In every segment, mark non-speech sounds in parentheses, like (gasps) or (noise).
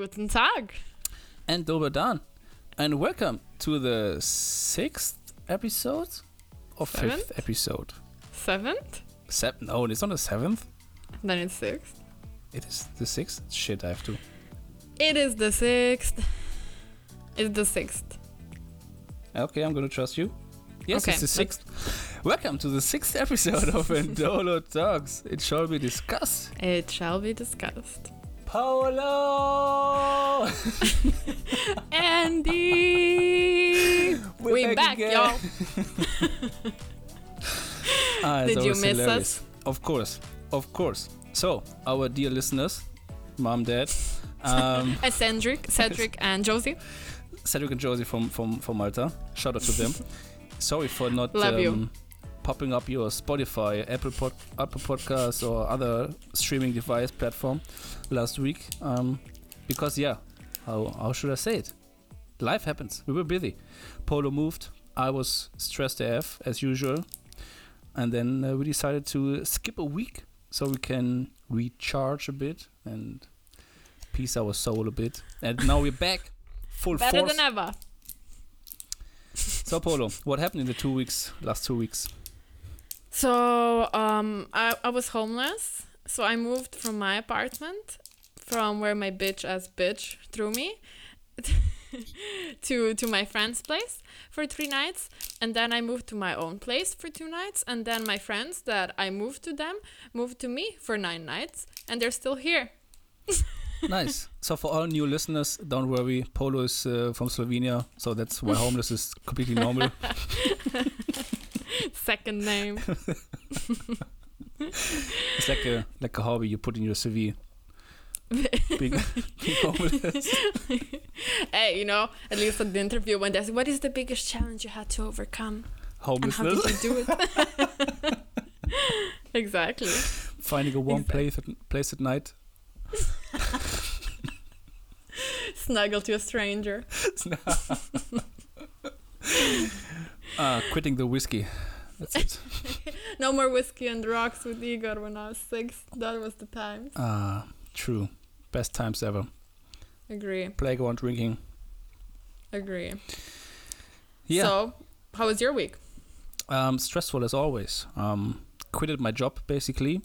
Guten Tag. and Dober Dan, and welcome to the sixth episode or fifth episode. Seventh? Seven? No, it's not the seventh. Then it's sixth. It is the sixth. Shit, I have to. It is the sixth. It's the sixth. Okay, I'm gonna trust you. Yes, Okay, it's the sixth. Welcome to the sixth episode of (laughs) Andolo Talks. It shall be discussed. It shall be discussed. Paolo! (laughs) Andy! We're we back back, y'all. (laughs) Ah, Did you miss hilarious. us? Of course, of course. So, our dear listeners, mom, dad, um, (laughs) And Cedric, Cedric and Josie. Cedric and Josie from, from, from Malta. Shout out to them. Sorry for not Love you. Popping up your Spotify, Apple Pod, Apple Podcasts, or other streaming device platform last week. Um, because yeah, how how should I say it? Life happens. We were busy. Polo moved. I was stressed AF as usual, and then uh, we decided to skip a week so we can recharge a bit and peace our soul a bit. And now we're back, full Better force. than ever. So Polo, what happened in the two weeks, last two weeks? So um, I, I was homeless. So I moved from my apartment, from where my bitch ass bitch threw me, (laughs) to to my friend's place for three nights, and then I moved to my own place for two nights, and then my friends that I moved to them moved to me for nine nights, and they're still here. (laughs) nice. So for all new listeners, don't worry. Polo is uh, from Slovenia, so that's why homeless is completely normal. (laughs) Second name. It's like a like a hobby you put in your CV. Being, being homeless. (laughs) hey, you know, at least at the interview when they say, "What is the biggest challenge you had to overcome?" And how did you do it? (laughs) exactly. Finding a warm Exactly. place at, place at night. (laughs) Snuggle to a stranger. uh, quitting the whiskey. That's it. (laughs) No more whiskey and rocks with Igor when I was six. That was the time. Ah, true. Best times ever. Agree. Playground drinking. Agree. Yeah. So, how was your week? Um, stressful as always. Um, quitted my job basically.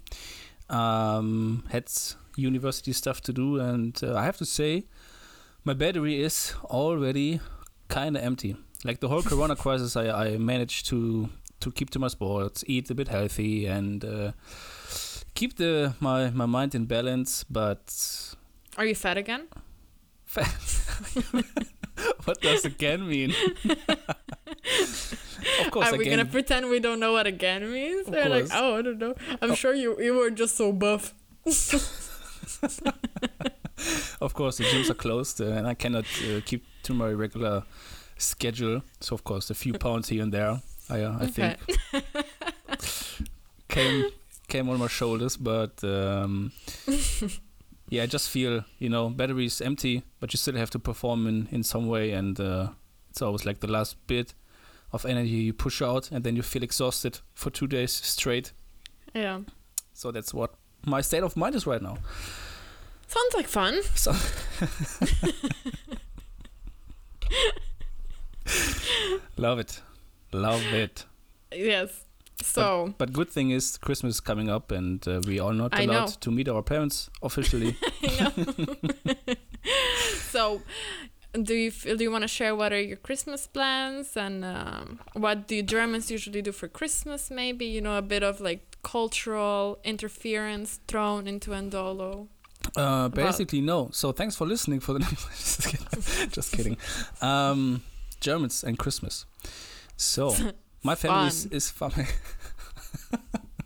Um, had university stuff to do, and uh, I have to say, my battery is already kind of empty. Like the whole (laughs) Corona crisis, I, I managed to to keep to my sports, eat a bit healthy, and uh, keep the my my mind in balance. But Are you fat again? Fat. (laughs) what does again mean? (laughs) of course, Are we again. gonna pretend we don't know what again means? Of They're like, oh, I don't know. I'm Oh. sure you you were just so buff. (laughs) Of course, the gyms are closed, uh, and I cannot uh, keep to my regular schedule. So, of course, a few pounds here and there, I, uh, I think, (laughs) came came on my shoulders. But um, (laughs) yeah, I just feel you know battery is empty, but you still have to perform in in some way, and uh, it's always like the last bit of energy you push out, and then you feel exhausted for two days straight. Yeah. So that's what my state of mind is right now. Sounds like fun. So (laughs) love it, love it. Yes. So, But good thing is Christmas is coming up, and uh, we are not allowed to meet our parents officially. (laughs) (laughs) so do you feel, do you want to share what are your Christmas plans and um, what do Germans usually do for Christmas? Maybe you know a bit of like cultural interference thrown into Andolo. uh, basically, no. So thanks for listening. For the (laughs) just kidding. Just kidding. Um, Germans and Christmas. So (laughs) my family is, is family.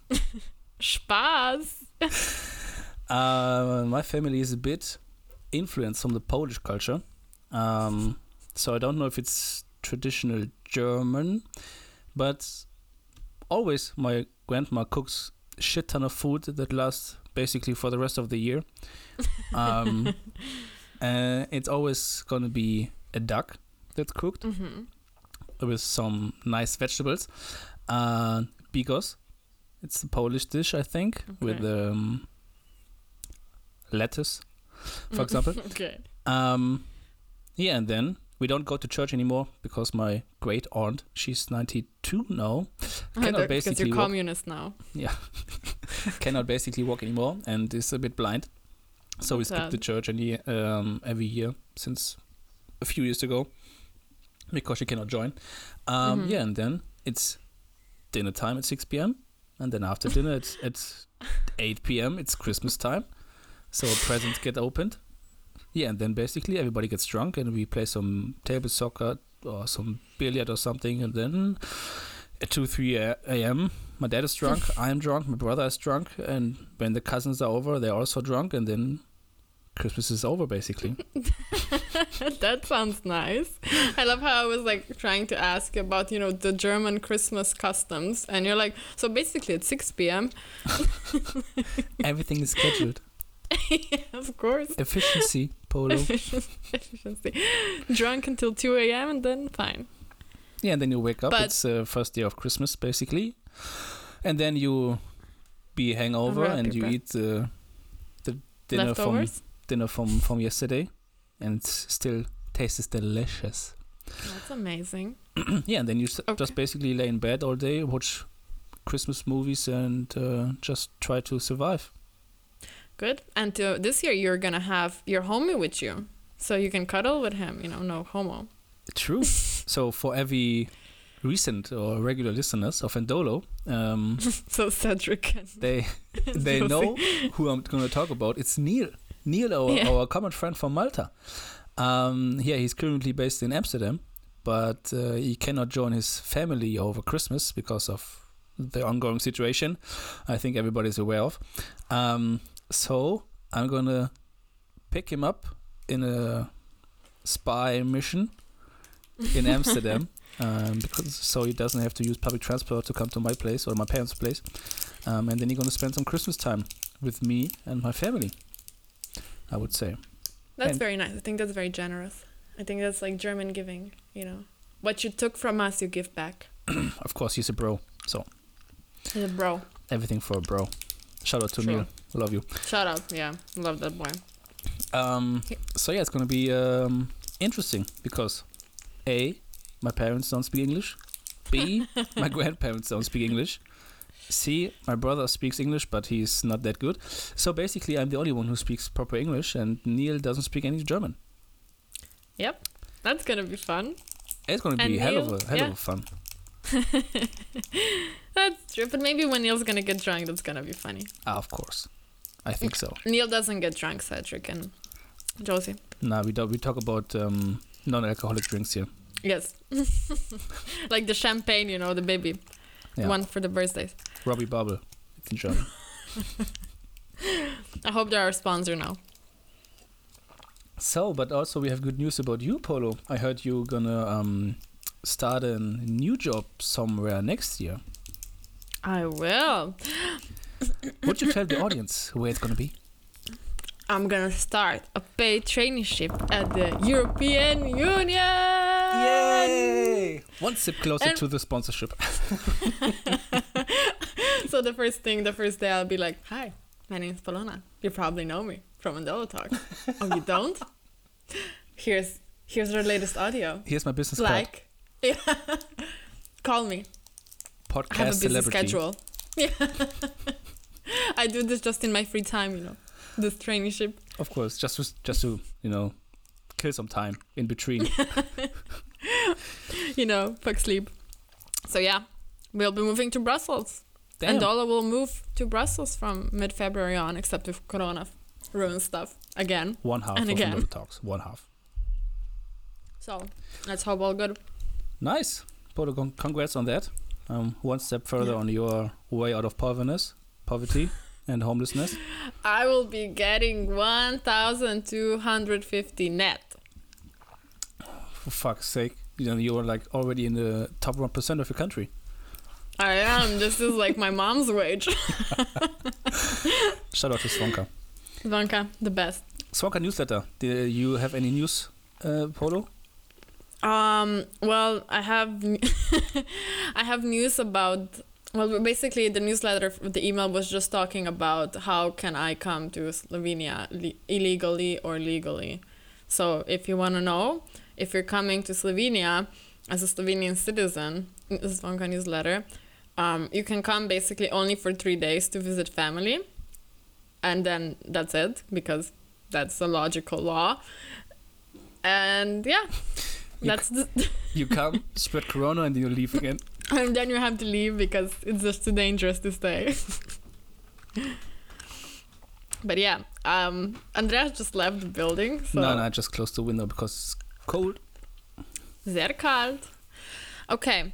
(laughs) Spaß. Uh, my family is a bit influenced from the Polish culture. Um, so I don't know if it's traditional German, but always my grandma cooks shit ton of food that lasts basically for the rest of the year. Um, (laughs) uh, it's always gonna be a duck that's cooked hmm with some nice vegetables. Uh, bigos, it's a Polish dish, I think, with um, lettuce, for (laughs) example. okay. Um, yeah, and then we don't go to church anymore because my great aunt, she's 92 now, (laughs) cannot Because basically you're walk, communist now. Yeah, (laughs) cannot basically walk anymore and is a bit blind. So we skip the church any, um, every year since a few years ago because she cannot join. Um, Mhm. Yeah, and then it's dinner time at 6 p.m. And then after dinner, it's (laughs) at 8 p.m. It's Christmas time. So presents get opened. Yeah, and then basically everybody gets drunk and we play some table soccer or some billiard or something. And then at 2, 3 a.m., my dad is drunk, (laughs) I'm drunk, my brother is drunk. And when the cousins are over, they're also drunk. And then Christmas is over, basically. (laughs) that sounds nice. I love how I was like trying to ask about, you know, the German Christmas customs. And you're like, so basically at 6 p.m. (laughs) Everything is scheduled. (laughs) yeah, of course. Efficiency, Polo. Efficiency. Drunk until 2 a.m. and then fine. Yeah, and then you wake up. But- it's uh, first day of Christmas, basically, and then you be hangover and you eat the the dinner from Leftovers. Dinner from from yesterday, and it still tastes delicious. That's amazing. (clears throat) yeah, and then you s- Okay. just basically lay in bed all day, watch Christmas movies, and uh, just try to survive. Good. And uh, this year you're gonna have your homie with you, so you can cuddle with him. You know, no homo. True. (laughs) so for every recent or regular listeners of Andolo, um, (laughs) So Cedric and they (laughs) they know who I'm going to talk about. It's Neil. Neil, our, Yeah. our common friend from Malta. Um, yeah, he's currently based in Amsterdam, but uh, he cannot join his family over Christmas because of the ongoing situation. I think everybody's aware of. Um, so I'm gonna pick him up in a spy mission in (laughs) Amsterdam. Um, because so he doesn't have to use public transport to come to my place or my parents' place, um, and then he's gonna spend some Christmas time with me and my family. I would say. That's And- very nice. I think that's very generous. I think that's like German giving. You know, what you took from us, you give back. (clears throat) Of course, he's a bro, so He's a bro. everything for a bro. Shout out to True. Neil. Love you. Shout out. Yeah, love that boy. Um, so yeah, it's gonna be um, interesting because a my parents don't speak English. B (laughs) my grandparents don't speak English. C my brother speaks English, but he's not that good. So basically, I'm the only one who speaks proper English, and Neil doesn't speak any German. Yep, that's gonna be fun. It's gonna And be hell of a hell yeah. of a fun. (laughs) That's true. But maybe when Neil's gonna get drunk, that's gonna be funny. Ah, of course, I think so. Neil doesn't get drunk, Cedric and Josie. Nah, we don't. We talk about um, non-alcoholic drinks here. Yes, (laughs) like the champagne, you know, the baby Yeah. one for the birthdays. Robby Bubble. It's in German. I hope they're our sponsor now. So, but also we have good news about you, Polo. I heard you're gonna um, start a new job somewhere next year. I will. Would you tell the (coughs) audience where it's gonna be? I'm gonna start a paid traineeship at the European Union. Yay! One step closer And- to the sponsorship. (laughs) (laughs) (laughs) so the first thing, the first day, I'll be like, "Hi, my name is Polona. You probably know me from Andolo Talk. oh, you don't? (laughs) Here's here's our latest audio. Here's my business card. Like, yeah. (laughs) Call me. Podcast I have a busy celebrity. schedule. Yeah. I do this just in my free time, you know. This traineeship. Of course, just to, just to you know, kill some time in between. You know, fuck sleep. So yeah, we'll be moving to Brussels. Damn. Andolo will move to Brussels from mid February on, except if Corona ruins stuff again. One half And of again. Talks. One half. So let's hope all good. Nice. Polo, con- congrats on that. Um, one step further Yeah. on your way out of poverty, poverty (laughs) and homelessness. I will be getting 1,250 net. For fuck's sake. You know, you are like already in the top 1% of your country. I am. This is like my mom's wage. (laughs) Shout out to Zvonka. Ivanka, the best. Zvonka newsletter. Do you have any news, uh, Polo? Um. Well, I have, (laughs) I have news about. Well, basically, the newsletter, the email was just talking about how can I come to Slovenia le- illegally or legally. So if you want to know, if you're coming to Slovenia as a Slovenian citizen, this Zvonka newsletter, um, you can come basically only for three days to visit family, and then that's it because that's the logical law. And yeah, You that's the, (laughs) You come, spread corona, and you leave again. and then you have to leave because it's just too dangerous to stay. (laughs) but yeah, um, Andreas just left the building, so No, no, I just closed the window because it's cold. sehr kalt. Okay,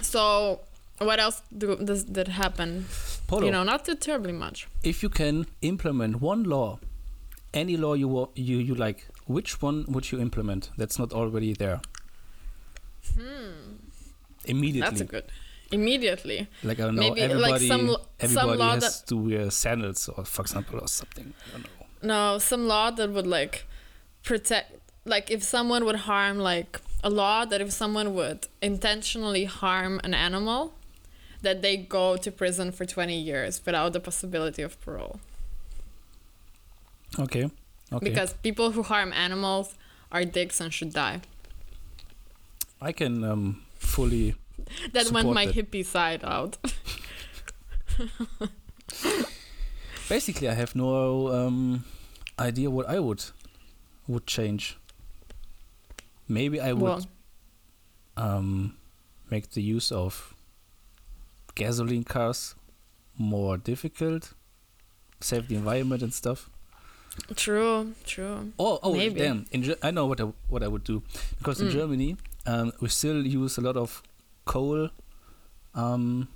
so what else do, does did happen? Polo. You know, not too terribly much. if you can implement one law, any law you wa- you you like, which one would you implement? That's not already there Hmm, immediately. that's a good. Immediately, like I don't know, maybe, like, everybody, some some everybody law has to wear sandals, or for example, or something. I don't know. no, some law that would like protect, like if someone would harm, like a law that if someone would intentionally harm an animal, that they go to prison for twenty years without the possibility of parole. Okay. Okay. Because people who harm animals are dicks and should die. I can um, fully. (laughs) That went my that. hippie side out. (laughs) Basically, I have no um, idea what I would would change. Maybe I would Well, um, make the use of gasoline cars more difficult, save the environment and stuff. true, true. Oh, oh, Maybe. damn! In I know what I, what I would do because in Mm. Germany um, we still use a lot of coal um,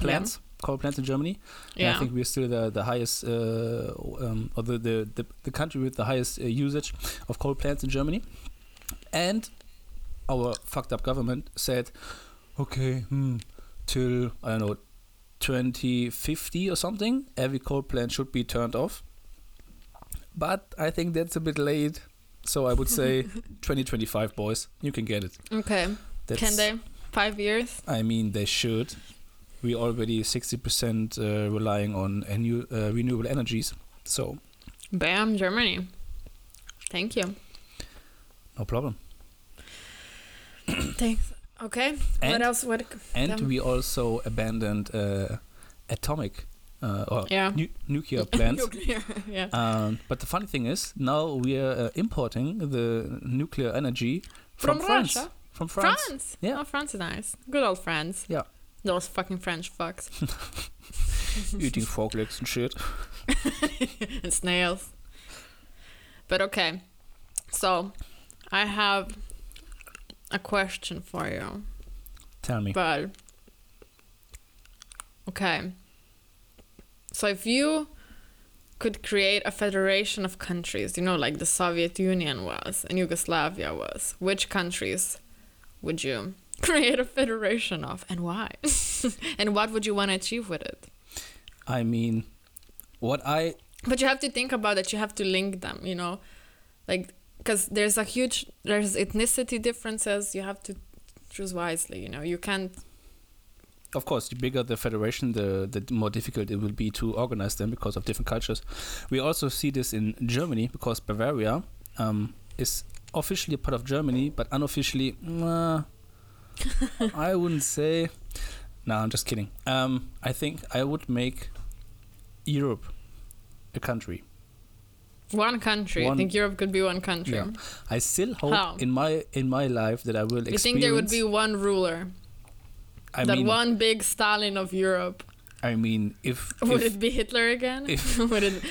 plants, coal plants in Germany. Yeah. I think we're still the the highest, uh, um, or the, the the the country with the highest uh, usage of coal plants in Germany. And our fucked up government said, okay, hmm, till I don't know, 2050 or something, every coal plant should be turned off. But I think that's a bit late. So I would say (laughs) 2025, boys, you can get it. Okay. That's, Can they? Five years? I mean, they should. We already 60% uh, relying on enu- uh, renewable energies. So, Bam, Germany. Thank you. no problem. Thanks. Okay. what And- else? What? And we also abandoned uh, atomic uh, or Yeah. nu- nuclear plants. (laughs) Nuclear. (laughs) yeah. um, but the funny thing is, now we are uh, importing the nuclear energy from, From France. Russia? From France. France. Yeah. Oh, France is nice. Good old France. Yeah. Those fucking French fucks. (laughs) Eating frog legs and shit. and snails. But okay. So, I have a question for you. Tell me. But okay. So if you could create a federation of countries, you know, like the Soviet Union was and Yugoslavia was, which countries would you (laughs) create a federation of and why? (laughs) and what would you want to achieve with it? I mean, what I But you have to think about that. You have to link them, you know, like because there's a huge there's ethnicity differences. You have to choose wisely. You know, you can't. of course, the bigger the federation, the the more difficult it will be to organize them because of different cultures. We also see this in Germany because Bavaria um, is officially a part of Germany, but unofficially, uh, (laughs) I wouldn't say. No, I'm just kidding. Um, I think I would make Europe a country. One country. I think Europe could be one country. Yeah. I still hope How? in my in my life that I will You think there would be one ruler? I that mean, one big Stalin of Europe. I mean, if Would if, it be Hitler again? if- (laughs) Would it,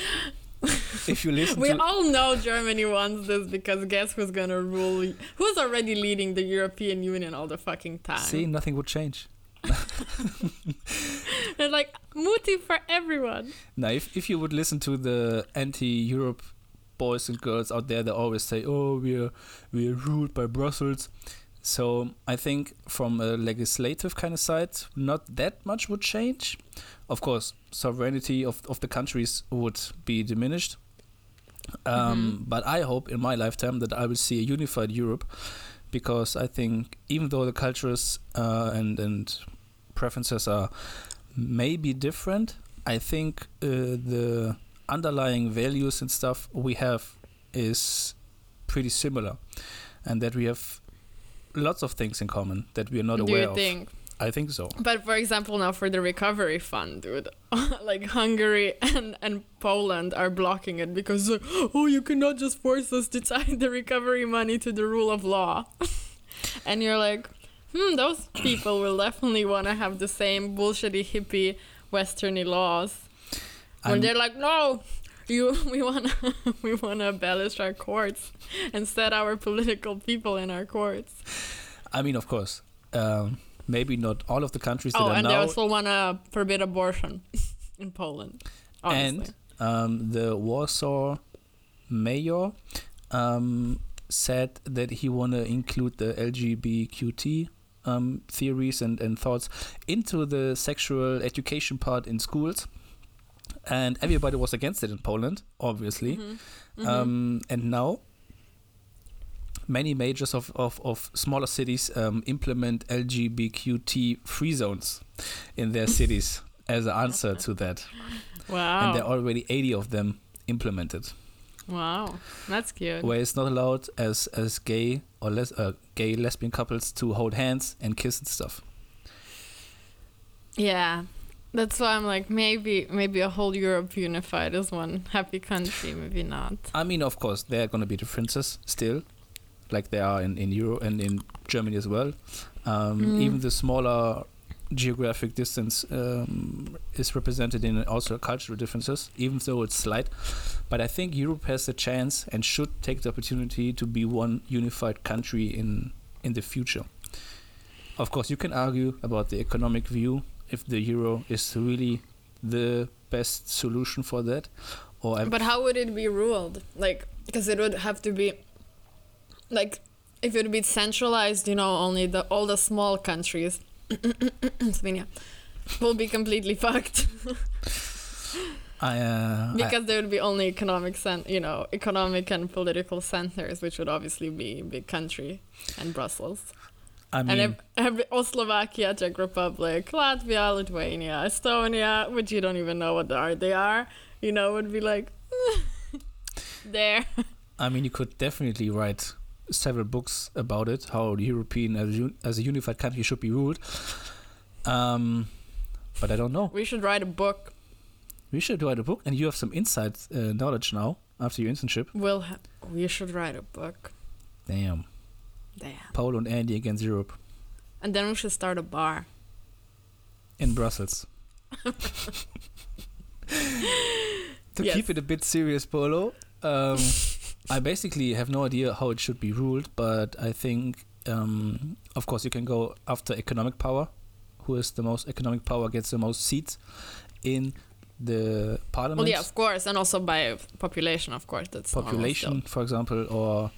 (laughs) if you listen we all know Germany wants this because guess who's gonna rule? Who's already leading the European Union all the fucking time? see, nothing would change. (laughs) They're like Mutti for everyone. Now, if, if you would listen to the anti-Europe boys and girls out there, they always say, "Oh, we're we're ruled by Brussels." So I think from a legislative kind of side, not that much would change. Of course, sovereignty of of the countries would be diminished. Um, But I hope in my lifetime that I will see a unified Europe, because I think even though the cultures uh, and and preferences are maybe different, I think uh, the underlying values and stuff we have is pretty similar, and that we have lots of things in common that we are not Do aware you of. think? I think so. But for example, now for the recovery fund, dude, (laughs) like Hungary and, and Poland are blocking it because, oh, you cannot just force us to tie the recovery money to the rule of law. (laughs) and you're like, hmm, those people will definitely want to have the same bullshitty hippie westerny laws. When I'm- they're like, no, you, (laughs) we want to we want to abolish our courts and set our political people in our courts. I mean, of course, um, maybe not all of the countries that Oh, are and they also want to forbid abortion (laughs) in Poland. Obviously. And um, the Warsaw mayor um, said that he want to include the LGBTQT um, theories and, and thoughts into the sexual education part in schools. And everybody was against it in Poland, obviously. Mhm. Mhm. Um, and now, many majors of, of, of smaller cities um, implement LGBTQT free zones in their (laughs) cities as an answer to that. wow. And there are already 80 of them implemented, wow. That's cute. where it's not allowed as as gay or les- uh, gay lesbian couples to hold hands and kiss and stuff. Yeah. That's why I'm like maybe maybe a whole Europe unified is one happy country, maybe not. I mean, of course, there are going to be differences still, like they are in in Euro and in Germany as well. Um, Mm. Even the smaller geographic distance um, is represented in also cultural differences, even though it's slight. But I think Europe has a chance and should take the opportunity to be one unified country in in the future. Of course, you can argue about the economic view if the euro is really the best solution for that, or But how would it be ruled? Like because it would have to be like if it would be centralized, you know, only the all the small countries (coughs) Slovenia will be completely (laughs) fucked. I, uh, I- because there would be only economic cen- you know economic and political centers which would obviously be big country and brussels I mean, and ev- every, oh, slovakia czech republic latvia lithuania estonia which you don't even know what they are they are you know would be like (laughs) there I mean, you could definitely write several books about it, how the European as, un- as a unified country should be ruled. Um, but I don't know. we should write a book We should write a book, and you have some inside uh, knowledge now after your internship. we'll ha- we should write a book Damn, damn Paul and Andy against Europe and then we should start a bar in Brussels. (laughs) to Yes. keep it a bit serious, Polo, um, (laughs) I basically have no idea how it should be ruled, but I think, um, of course, you can go after economic power. Who is the most economic power gets the most seats in the parliament? well yeah of course and also by population of course that's population, for example, or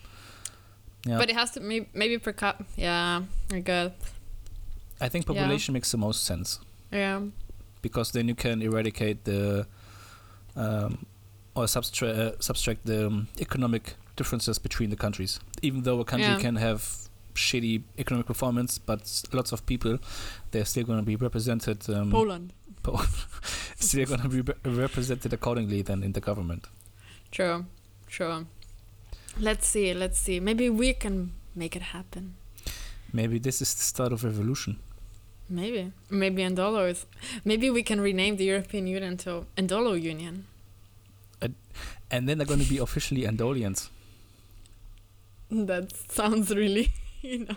yeah. But it has to maybe, maybe per cap. Yeah, I get. I think yeah. population makes the most sense Yeah, because then you can eradicate the um, or subtract uh, subtract the um, economic differences between the countries. Even though a country Yeah. can have shitty economic performance, but lots of people they're still going to be represented. Um, Poland. (laughs) (laughs) still going to be re- represented accordingly then in the government. True, true. Let's see. Let's see. Maybe we can make it happen. Maybe this is the start of revolution. Maybe. Maybe Andolo is. Maybe we can rename the European Union to Andolo Union. And then they're going to be officially Andolians. That sounds really, (laughs) you know.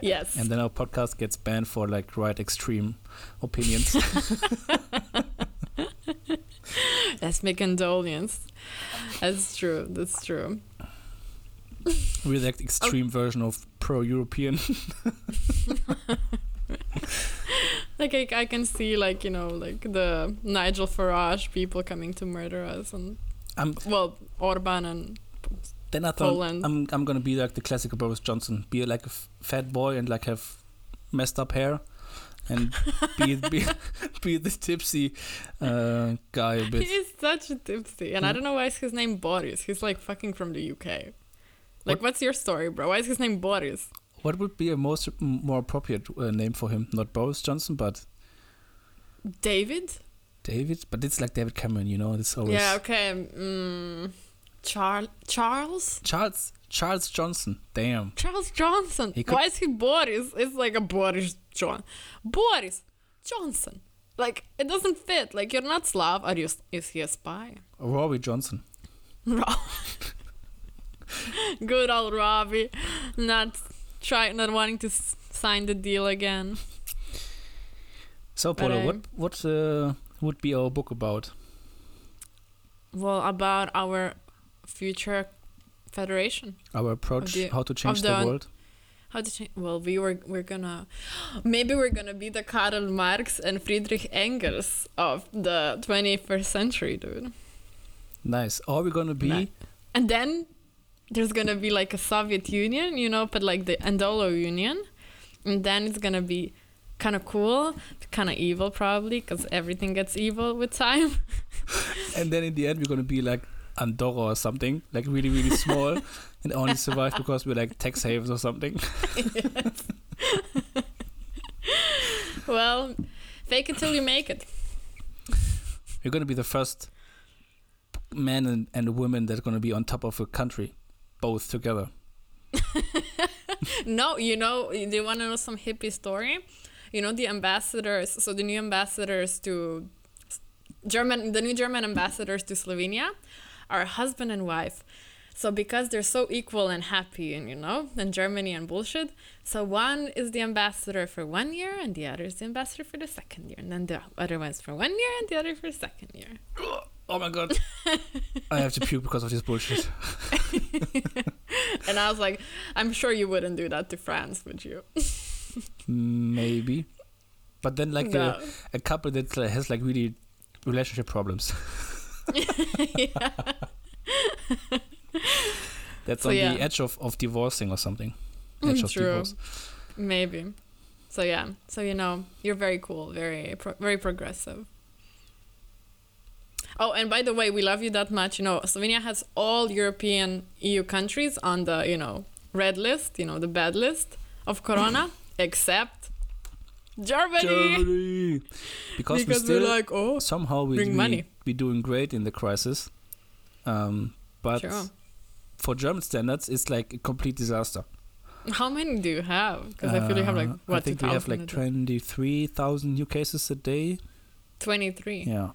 yes. And then our podcast gets banned for like right extreme opinions. (laughs) Let's make Andolians. That's true. That's true. We're the extreme version of pro-European. (laughs) Like I, I can see like you know like the Nigel Farage people coming to murder us and I'm well Orban and then I thought Poland. I'm I'm gonna be like the classical Boris Johnson, be like a f- fat boy and like have messed up hair, and be (laughs) be be the tipsy uh, guy a bit. he's such a tipsy and I Hmm. don't know why is his name Boris. He's like fucking from the UK. Like What- what's your story, bro? Why is his name Boris? What would be a most more appropriate uh, name for him? Not Boris Johnson, but David? David. But it's like David Cameron, you know. It's always Yeah, okay. Mm, Charles Charles Charles Charles Johnson. Damn. Charles Johnson. Could- Why is he Boris? It's like a Boris John. Boris Johnson. Like it doesn't fit. Like you're not Slav. Are you? Is he a spy? Robbie Johnson. (laughs) Rob. (laughs) Good old Robbie, not trying, not wanting to s- sign the deal again. So, Paula, what what uh, would be our book about? Well, about our future federation. Our approach, the- how to change the, the- world. How to change? Well, we were we're gonna maybe we're gonna be the Karl Marx and Friedrich Engels of the 21st century, dude. Nice. Are we gonna be? And then there's gonna be like a Soviet Union, you know, but like the Andolo Union, and then it's gonna be kind of cool, kind of evil probably, because everything gets evil with time. (laughs) And then in the end, we're gonna be like Andorra or something, like really really small, (laughs) and only survive because we're like tax havens or something. (laughs) well, fake it till you make it. You're gonna be the first man and, and women that are gonna be on top of a country, both together. (laughs) No, you know, do you want to know some hippie story? You know, the ambassadors, so the new ambassadors to German, the new German ambassadors to Slovenia are husband and wife. So because they're so equal and happy, and you know, and Germany and bullshit, so one is the ambassador for one year, and the other is the ambassador for the second year, and then the other one's for one year, and the other for the second year. Oh my god! (laughs) I have to puke because of this bullshit. And I was like, I'm sure you wouldn't do that to France, would you? Maybe, but then like No. a, a couple that uh, has like really relationship problems. (laughs) That's So, on yeah. the edge of, of divorcing or something. Mm, Edge of true. divorce. Maybe. So yeah. So you know, you're very cool, very pro- very progressive. Oh, and by the way, we love you that much. You know, Slovenia has all European EU countries on the you know red list, you know, the bad list of Corona, (laughs) except Germany. Germany. Because, Because we still we're like, oh, somehow we bring we, money. we doing great in the crisis. Um, but Sure. for German standards, it's like a complete disaster. how many do you have? Because I feel you have like Uh, what? I think we have like twenty three thousand new cases a day. Twenty-three. Yeah.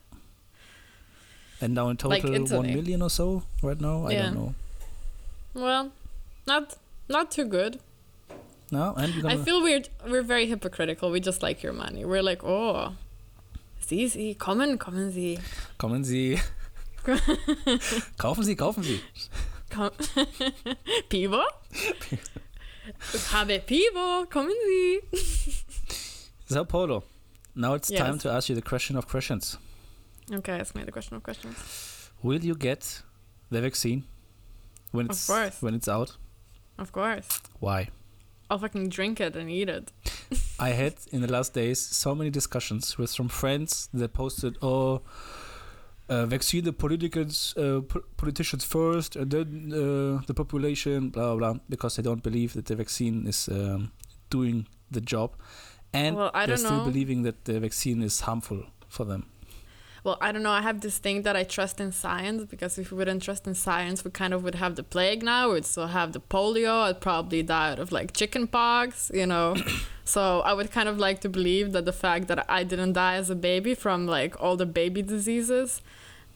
And now in total one Italy. million or so right now. I don't know. Well, not not too good. No, and I feel we're we're very hypocritical. We just like your money. We're like, oh, Sie, Sie, kommen, kommen Sie. kommen Sie. kaufen Sie, kaufen Sie. Pivo? Ich habe Pivo, kommen Sie. So Polo. Now it's time to ask you the question of questions. Okay, ask me the question of questions. Will you get the vaccine when Of it's course. when it's out? Of course. Why? I'll fucking drink it and eat it. (laughs) I had in the last days so many discussions with some friends that posted, "Oh, uh, vaccine the politicians, uh, po- politicians first, and then uh, the population, blah blah," blah, because they don't believe that the vaccine is um, doing the job, and Well, I they're still know. believing that the vaccine is harmful for them. Well, I don't know. I have this thing that I trust in science because if we wouldn't trust in science, we kind of would have the plague now. We'd still have the polio. I'd probably die out of like chicken pox, you know. (coughs) so I would kind of like to believe that the fact that I didn't die as a baby from like all the baby diseases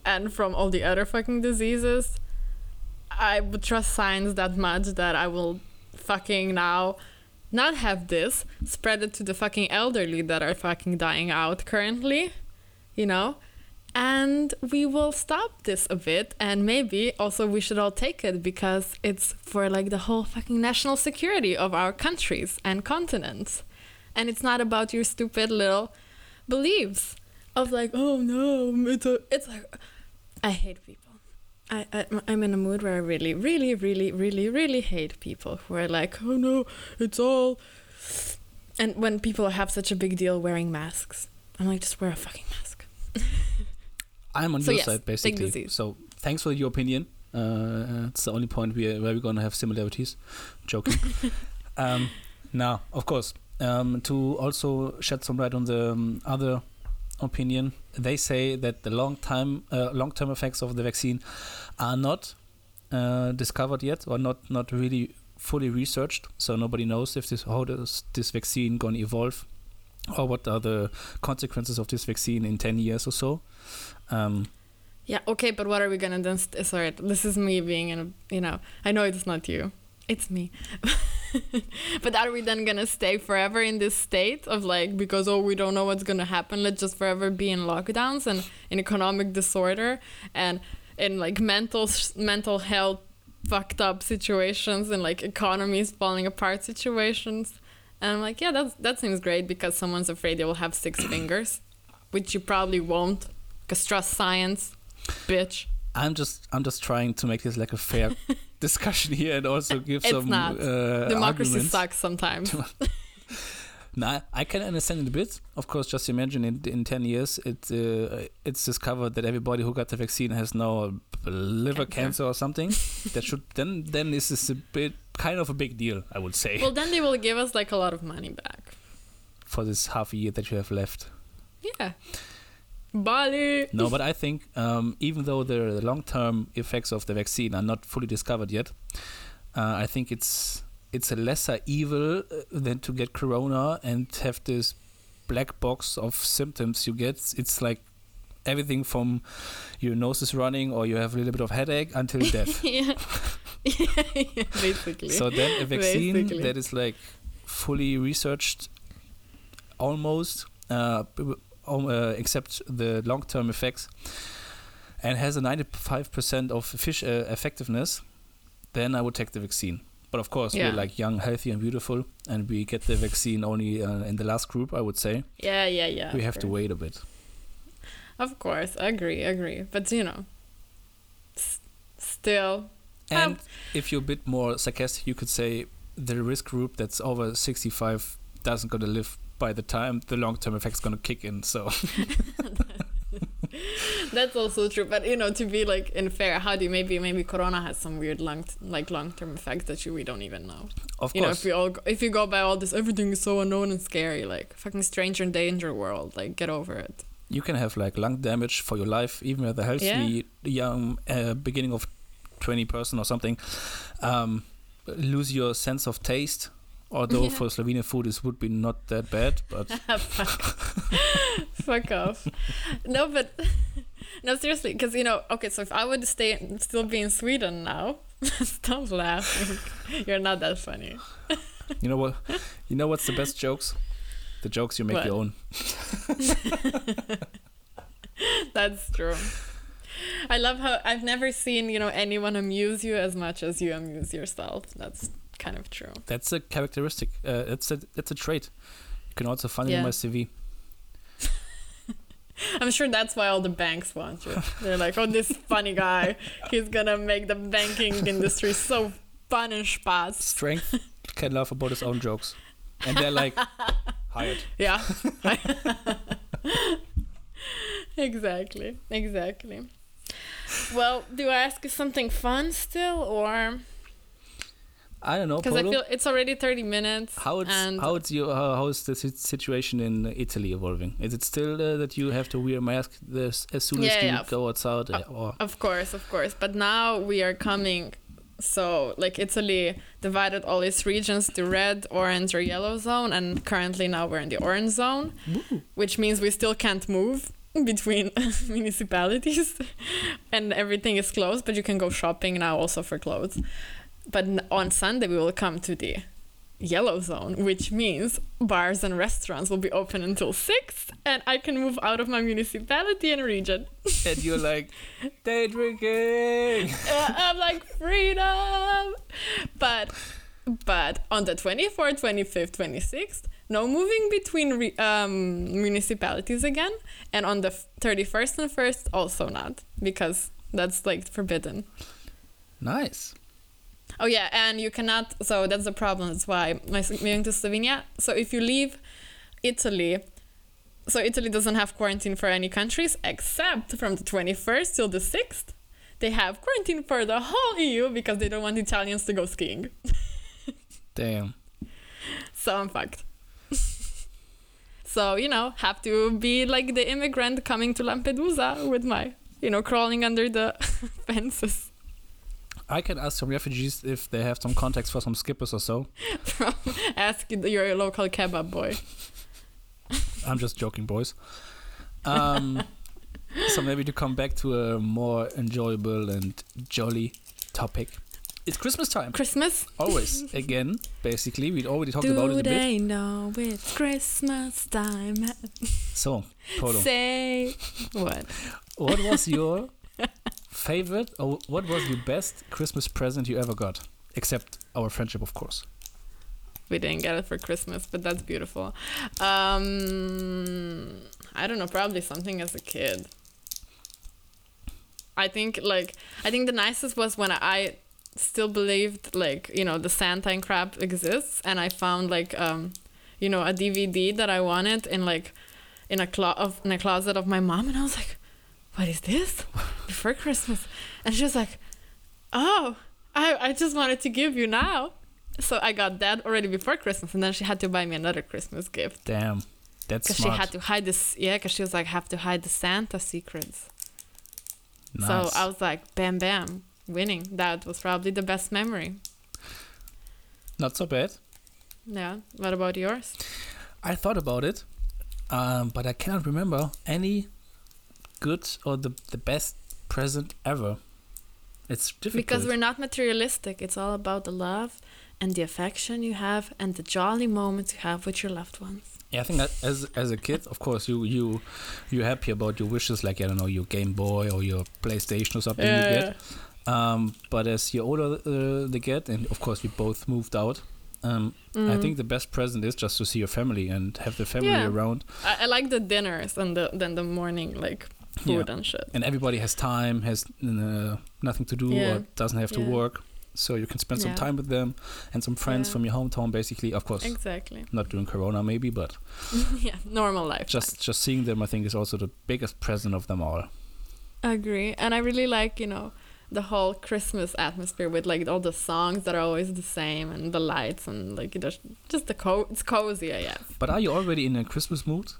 and from all the other fucking diseases, I would trust science that much that I will fucking now not have this, spread it to the fucking elderly that are fucking dying out currently, you know? And we will stop this a bit, and maybe also we should all take it because it's for like the whole fucking national security of our countries and continents. And it's not about your stupid little beliefs of like, oh no, it's, a, it's like, I hate people. I, I, I'm in a mood where I really, really, really, really, really hate people who are like, oh no, it's all. And when people have such a big deal wearing masks, I'm like, just wear a fucking mask. (laughs) I'm on So your yes, side basically. So thanks for your opinion. Uh, it's the only point we where we're gonna have similarities. Joking. (laughs) um, now, of course, um, to also shed some light on the um, other opinion, they say that the long time uh, long term effects of the vaccine are not uh, discovered yet, or not not really fully researched. So nobody knows if this how does this vaccine going to evolve, or what are the consequences of this vaccine in ten years or so. Um, Yeah, okay, but what are we gonna do? Sorry, this is me being in a, you know, I know it's not you, it's me. (laughs) but are we then gonna stay forever in this state of like, because oh, we don't know what's gonna happen, let's just forever be in lockdowns and in economic disorder and in like mental mental health fucked up situations and like economies falling apart situations. And I'm like, yeah, that's that seems great because someone's afraid they will have six (coughs) fingers, which you probably won't, because trust science, bitch. I'm just I'm just trying to make this like a fair (laughs) discussion here and also give It's some not. Uh, Democracy arguments. sucks sometimes. (laughs) Nah, I can understand it a bit. Of course, just imagine in in ten years, it uh, it's discovered that everybody who got the vaccine has now liver Cancer. cancer, or something. that should then then this is a bit kind of a big deal, I would say, well, then they will give us like a lot of money back. for this half a year that you have left. Yeah. Bali. No, but I think um, even though the long term effects of the vaccine are not fully discovered yet, uh, I think it's it's a lesser evil uh, than to get corona and have this black box of symptoms you get. It's like everything from your nose is running or you have a little bit of headache until (laughs) death. yeah. Yeah, (laughs) basically. so then a vaccine Basically. that is like fully researched almost uh, um, uh, except the long-term effects and has a 95% of fish uh, effectiveness then i would take the vaccine but of course Yeah. we're like young healthy and beautiful and we get the vaccine only uh, in the last group i would say yeah, yeah, yeah. we have to wait a bit Of course, agree, agree. But you know, still, and Um, if you're a bit more sarcastic you could say the risk group that's over 65 doesn't going to live by the time the long-term effects going to kick in so (laughs) that's also true. But you know, to be like in fair, how do you maybe maybe Corona has some weird long like long term effects that you we don't even know. of you know, if we all go, if you go by all this, everything is so unknown and scary. Like fucking stranger danger world. Like get over it. you can have like lung damage for your life even with a healthy young uh, beginning of 20 person or something um, lose your sense of taste although Yeah. for slovenian food it would be not that bad but (laughs) Fuck. Fuck off. No, but (laughs) no, seriously, because you know, okay, so if I would stay, still be in Sweden now, (laughs) stop laughing. You're not that funny. you know what you know what's the best jokes the jokes you make What? your own That's true. I love how I've never seen you know anyone amuse you as much as you amuse yourself. That's kind of true. that's a characteristic uh, it's a that's a trait you can also find it in my cv (laughs) I'm sure that's why all the banks want you. They're like, oh, this funny guy, he's gonna make the banking industry so fun and spaß. strength can laugh about his own jokes and they're like (laughs) hired Yeah. (laughs) exactly. Exactly. Well, do I ask you something fun still, or i don't know because I feel it's already thirty minutes? How it's how it's your how, how is the situation in Italy evolving? Is it still uh, that you have to wear a mask this, as soon as you yeah. go outside, uh, or Of course, of course. But now we are coming. So, like Italy divided all its regions to red, orange, or yellow zone, and currently now we're in the orange zone, which means we still can't move (laughs) between (laughs) municipalities, (laughs) and everything is closed. But you can go shopping now also for clothes. But on Sunday we will come to the yellow zone, which means bars and restaurants will be open until six, and I can move out of my municipality and region. and you're like day drinking. Uh, I'm like freedom. But but on the 24th, 25th, 26th, no moving between re- um, municipalities again, and on the 31st and 1st also not because that's like forbidden. Nice. Oh yeah, and you cannot. So that's the problem. That's why my s- moving to Slovenia. So if you leave Italy, so Italy doesn't have quarantine for any countries except from the 21st till the 6th. They have quarantine for the whole EU because they don't want Italians to go skiing. (laughs) Damn. So I'm fucked. So, you know, have to be like the immigrant coming to Lampedusa with my, you know, crawling under the (laughs) fences. I can ask some refugees if they have some contacts for some skippers or so. (laughs) Ask your local kebab boy. I'm just joking, boys. Um, (laughs) so maybe to come back to a more enjoyable and jolly topic. It's Christmas time. Christmas. Always. (laughs) Again, basically. we'd already talked Do about it a bit. Do they know it's Christmas time? (laughs) So, Polo, Say what? what was (laughs) your favorite or what was the best Christmas present you ever got? Except our friendship, of course. We didn't get it for Christmas, but that's beautiful. Um, I don't know, probably something as a kid. I think like I think the nicest was when I still believed like you know the Santa and crap exists, and I found like um, you know a DVD that I wanted in like in a clo- of in a closet of my mom, and I was like, what is this (laughs) before Christmas? And she was like, oh, I I just wanted to give you now. So I got that already before Christmas, and then she had to buy me another Christmas gift Damn. That's because she had to hide this. Yeah, because she was like, have to hide the Santa secrets. nice. So I was like, bam, bam, winning. That was probably the best memory. Not so bad. Yeah. What about yours? I thought about it, um, but I cannot remember any good or the, the best present ever. It's difficult. Because we're not materialistic. It's all about the love and the affection you have and the jolly moments you have with your loved ones. Yeah, I think that as as a kid, of course, you you you're happy about your wishes, like I don't know, your Game Boy or your PlayStation or something you get. Um, but as you're older, uh, they get, and of course, we both moved out. Um, I Mm. think the best present is just to see your family and have the family Yeah. around, I, I like the dinners and the then the morning like food and shit. and everybody has time, has uh, nothing to do, Yeah. or doesn't have to work, so you can spend some time with them and some friends Yeah. from your hometown. Basically, of course, Exactly. not during Corona, maybe, but (laughs) yeah, normal life. just just seeing them, I think, is also the biggest present of them all. agree, and I really like you know the whole Christmas atmosphere with like all the songs that are always the same and the lights and like just just the co it's cozy. Yeah, But are you already in a Christmas mood?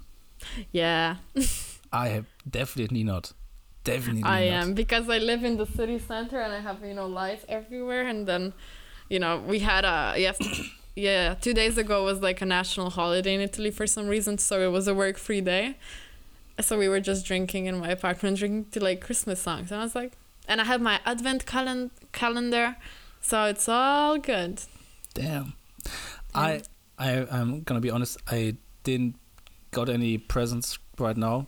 yeah. I have definitely not. Definitely I not. am because I live in the city center and I have you know lights everywhere and then you know we had a yes (coughs) yeah two days ago was like a national holiday in Italy for some reason so it was a work free day so we were just drinking in my apartment drinking to like Christmas songs and I was like and I have my advent calen- calendar so it's all good Damn. I I I'm gonna be honest. I didn't got any presents right now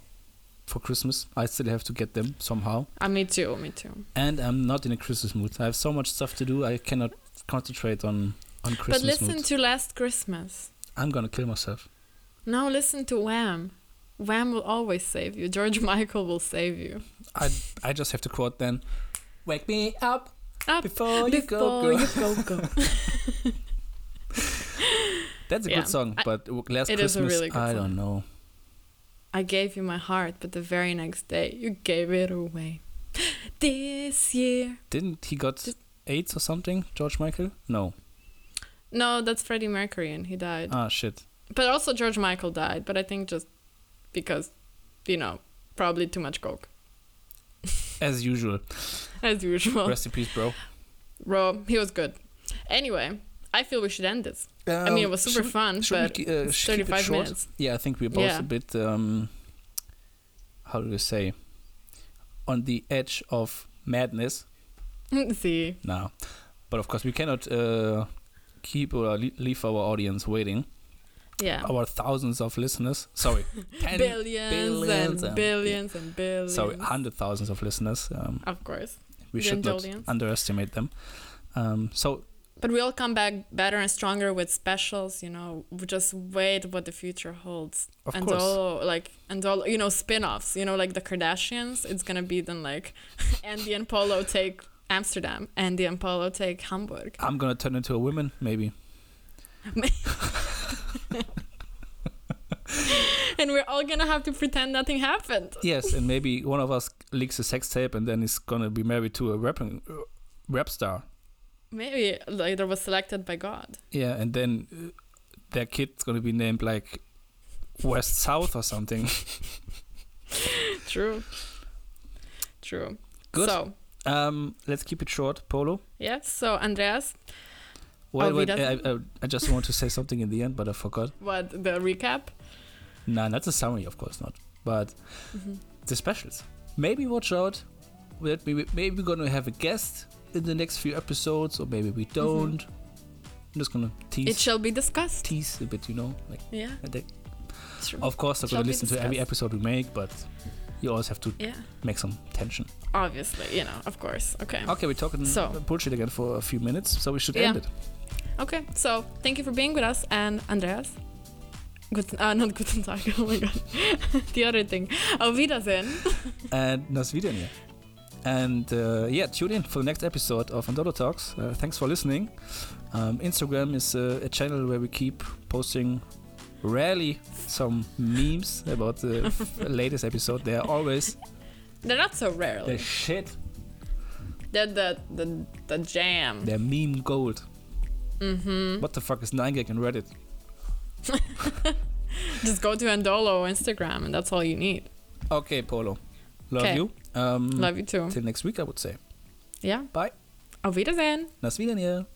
for Christmas. I still have to get them somehow, uh, me too me too and I'm not in a Christmas mood. I have so much stuff to do. I cannot concentrate on on Christmas but listen mood. to Last Christmas I'm gonna kill myself. no listen to Wham Wham will always save you George (laughs) Michael will save you I I just have to quote then. Wake me up Up before, you go. before go. you go go. (laughs) (laughs) That's a Yeah. good song, I- but last is a Christmas really I song. don't know. I gave you my heart, but the very next day you gave it away. (gasps) This year. Didn't he got AIDS or something? George Michael? No. No, that's Freddie Mercury, and he died. Ah shit. But also George Michael died, but I think just because, you know, probably too much coke, As usual. (laughs) as usual. Rest in peace, bro. Bro, he was good. Anyway, I feel we should end this. I mean, it was super fun, Um, should but we, uh, it's sh- keep it 35 short? minutes. Yeah, I think we're both Yeah. a bit. Um, how do you say? On the edge of madness (laughs) See, now, but of course we cannot uh, keep or leave our audience waiting. Yeah. Our thousands of listeners. Sorry, (laughs) 10 billions, and- billions and billions. Sorry, hundred thousands of listeners. Um, Of course. we The should not underestimate them. Um, so But we'll come back better and stronger with specials, you know. We just wait what the future holds. of and course, all like and all you know, spin-offs, you know, like the Kardashians, it's gonna be then like (laughs) Andy and Polo take Amsterdam, Andy and Polo take Hamburg. I'm gonna turn into a woman, maybe. (laughs) And we're all gonna have to pretend nothing happened. Yes, and maybe one of us leaks a sex tape and then is gonna be married to a rapping, uh, rap star. Maybe later was selected by God. Yeah, and then uh, their kid's gonna be named like West South or something. (laughs) True. True. Good. So Um, let's keep it short, Polo. Yes. So Andreas, Wait, Auf wait, I, I, I just want to say something in the end, but I forgot. what the recap? Nah, not the summary, of course not. But Mhm. the specials. Maybe watch out. That maybe maybe we're gonna have a guest in the next few episodes, or maybe we don't. I'm just gonna tease. It shall be discussed. tease a bit, you know. Like Yeah. of course, I'm Shall gonna listen to every episode we make, but you always have to Yeah. make some tension. Obviously, you know, of course. Okay. Okay, we're talking So- bullshit again for a few minutes, so we should Yeah. end it. Okay. So thank you for being with us, and Andreas. Guten, uh, not guten Tag. (laughs) Oh my god. (laughs) the other thing. Auf Wiedersehen. (laughs) and nas Wiedersehen. And uh, yeah, tune in for the next episode of Andolo Talks. Uh, thanks for listening. Um, Instagram is uh, a channel where we keep posting rarely some memes about the latest episode. They are always They're not so rarely. the rarely. shit. They're the the the jam. They're meme gold. Mm-hmm. What the fuck is 9gag and Reddit? (laughs) Just go to Andolo Instagram, and that's all you need. Okay, Polo. Love 'Kay. you. Um, Love you too. Till next week, I would say. Yeah. Bye. Auf Wiedersehen. Nas Wiedersehen.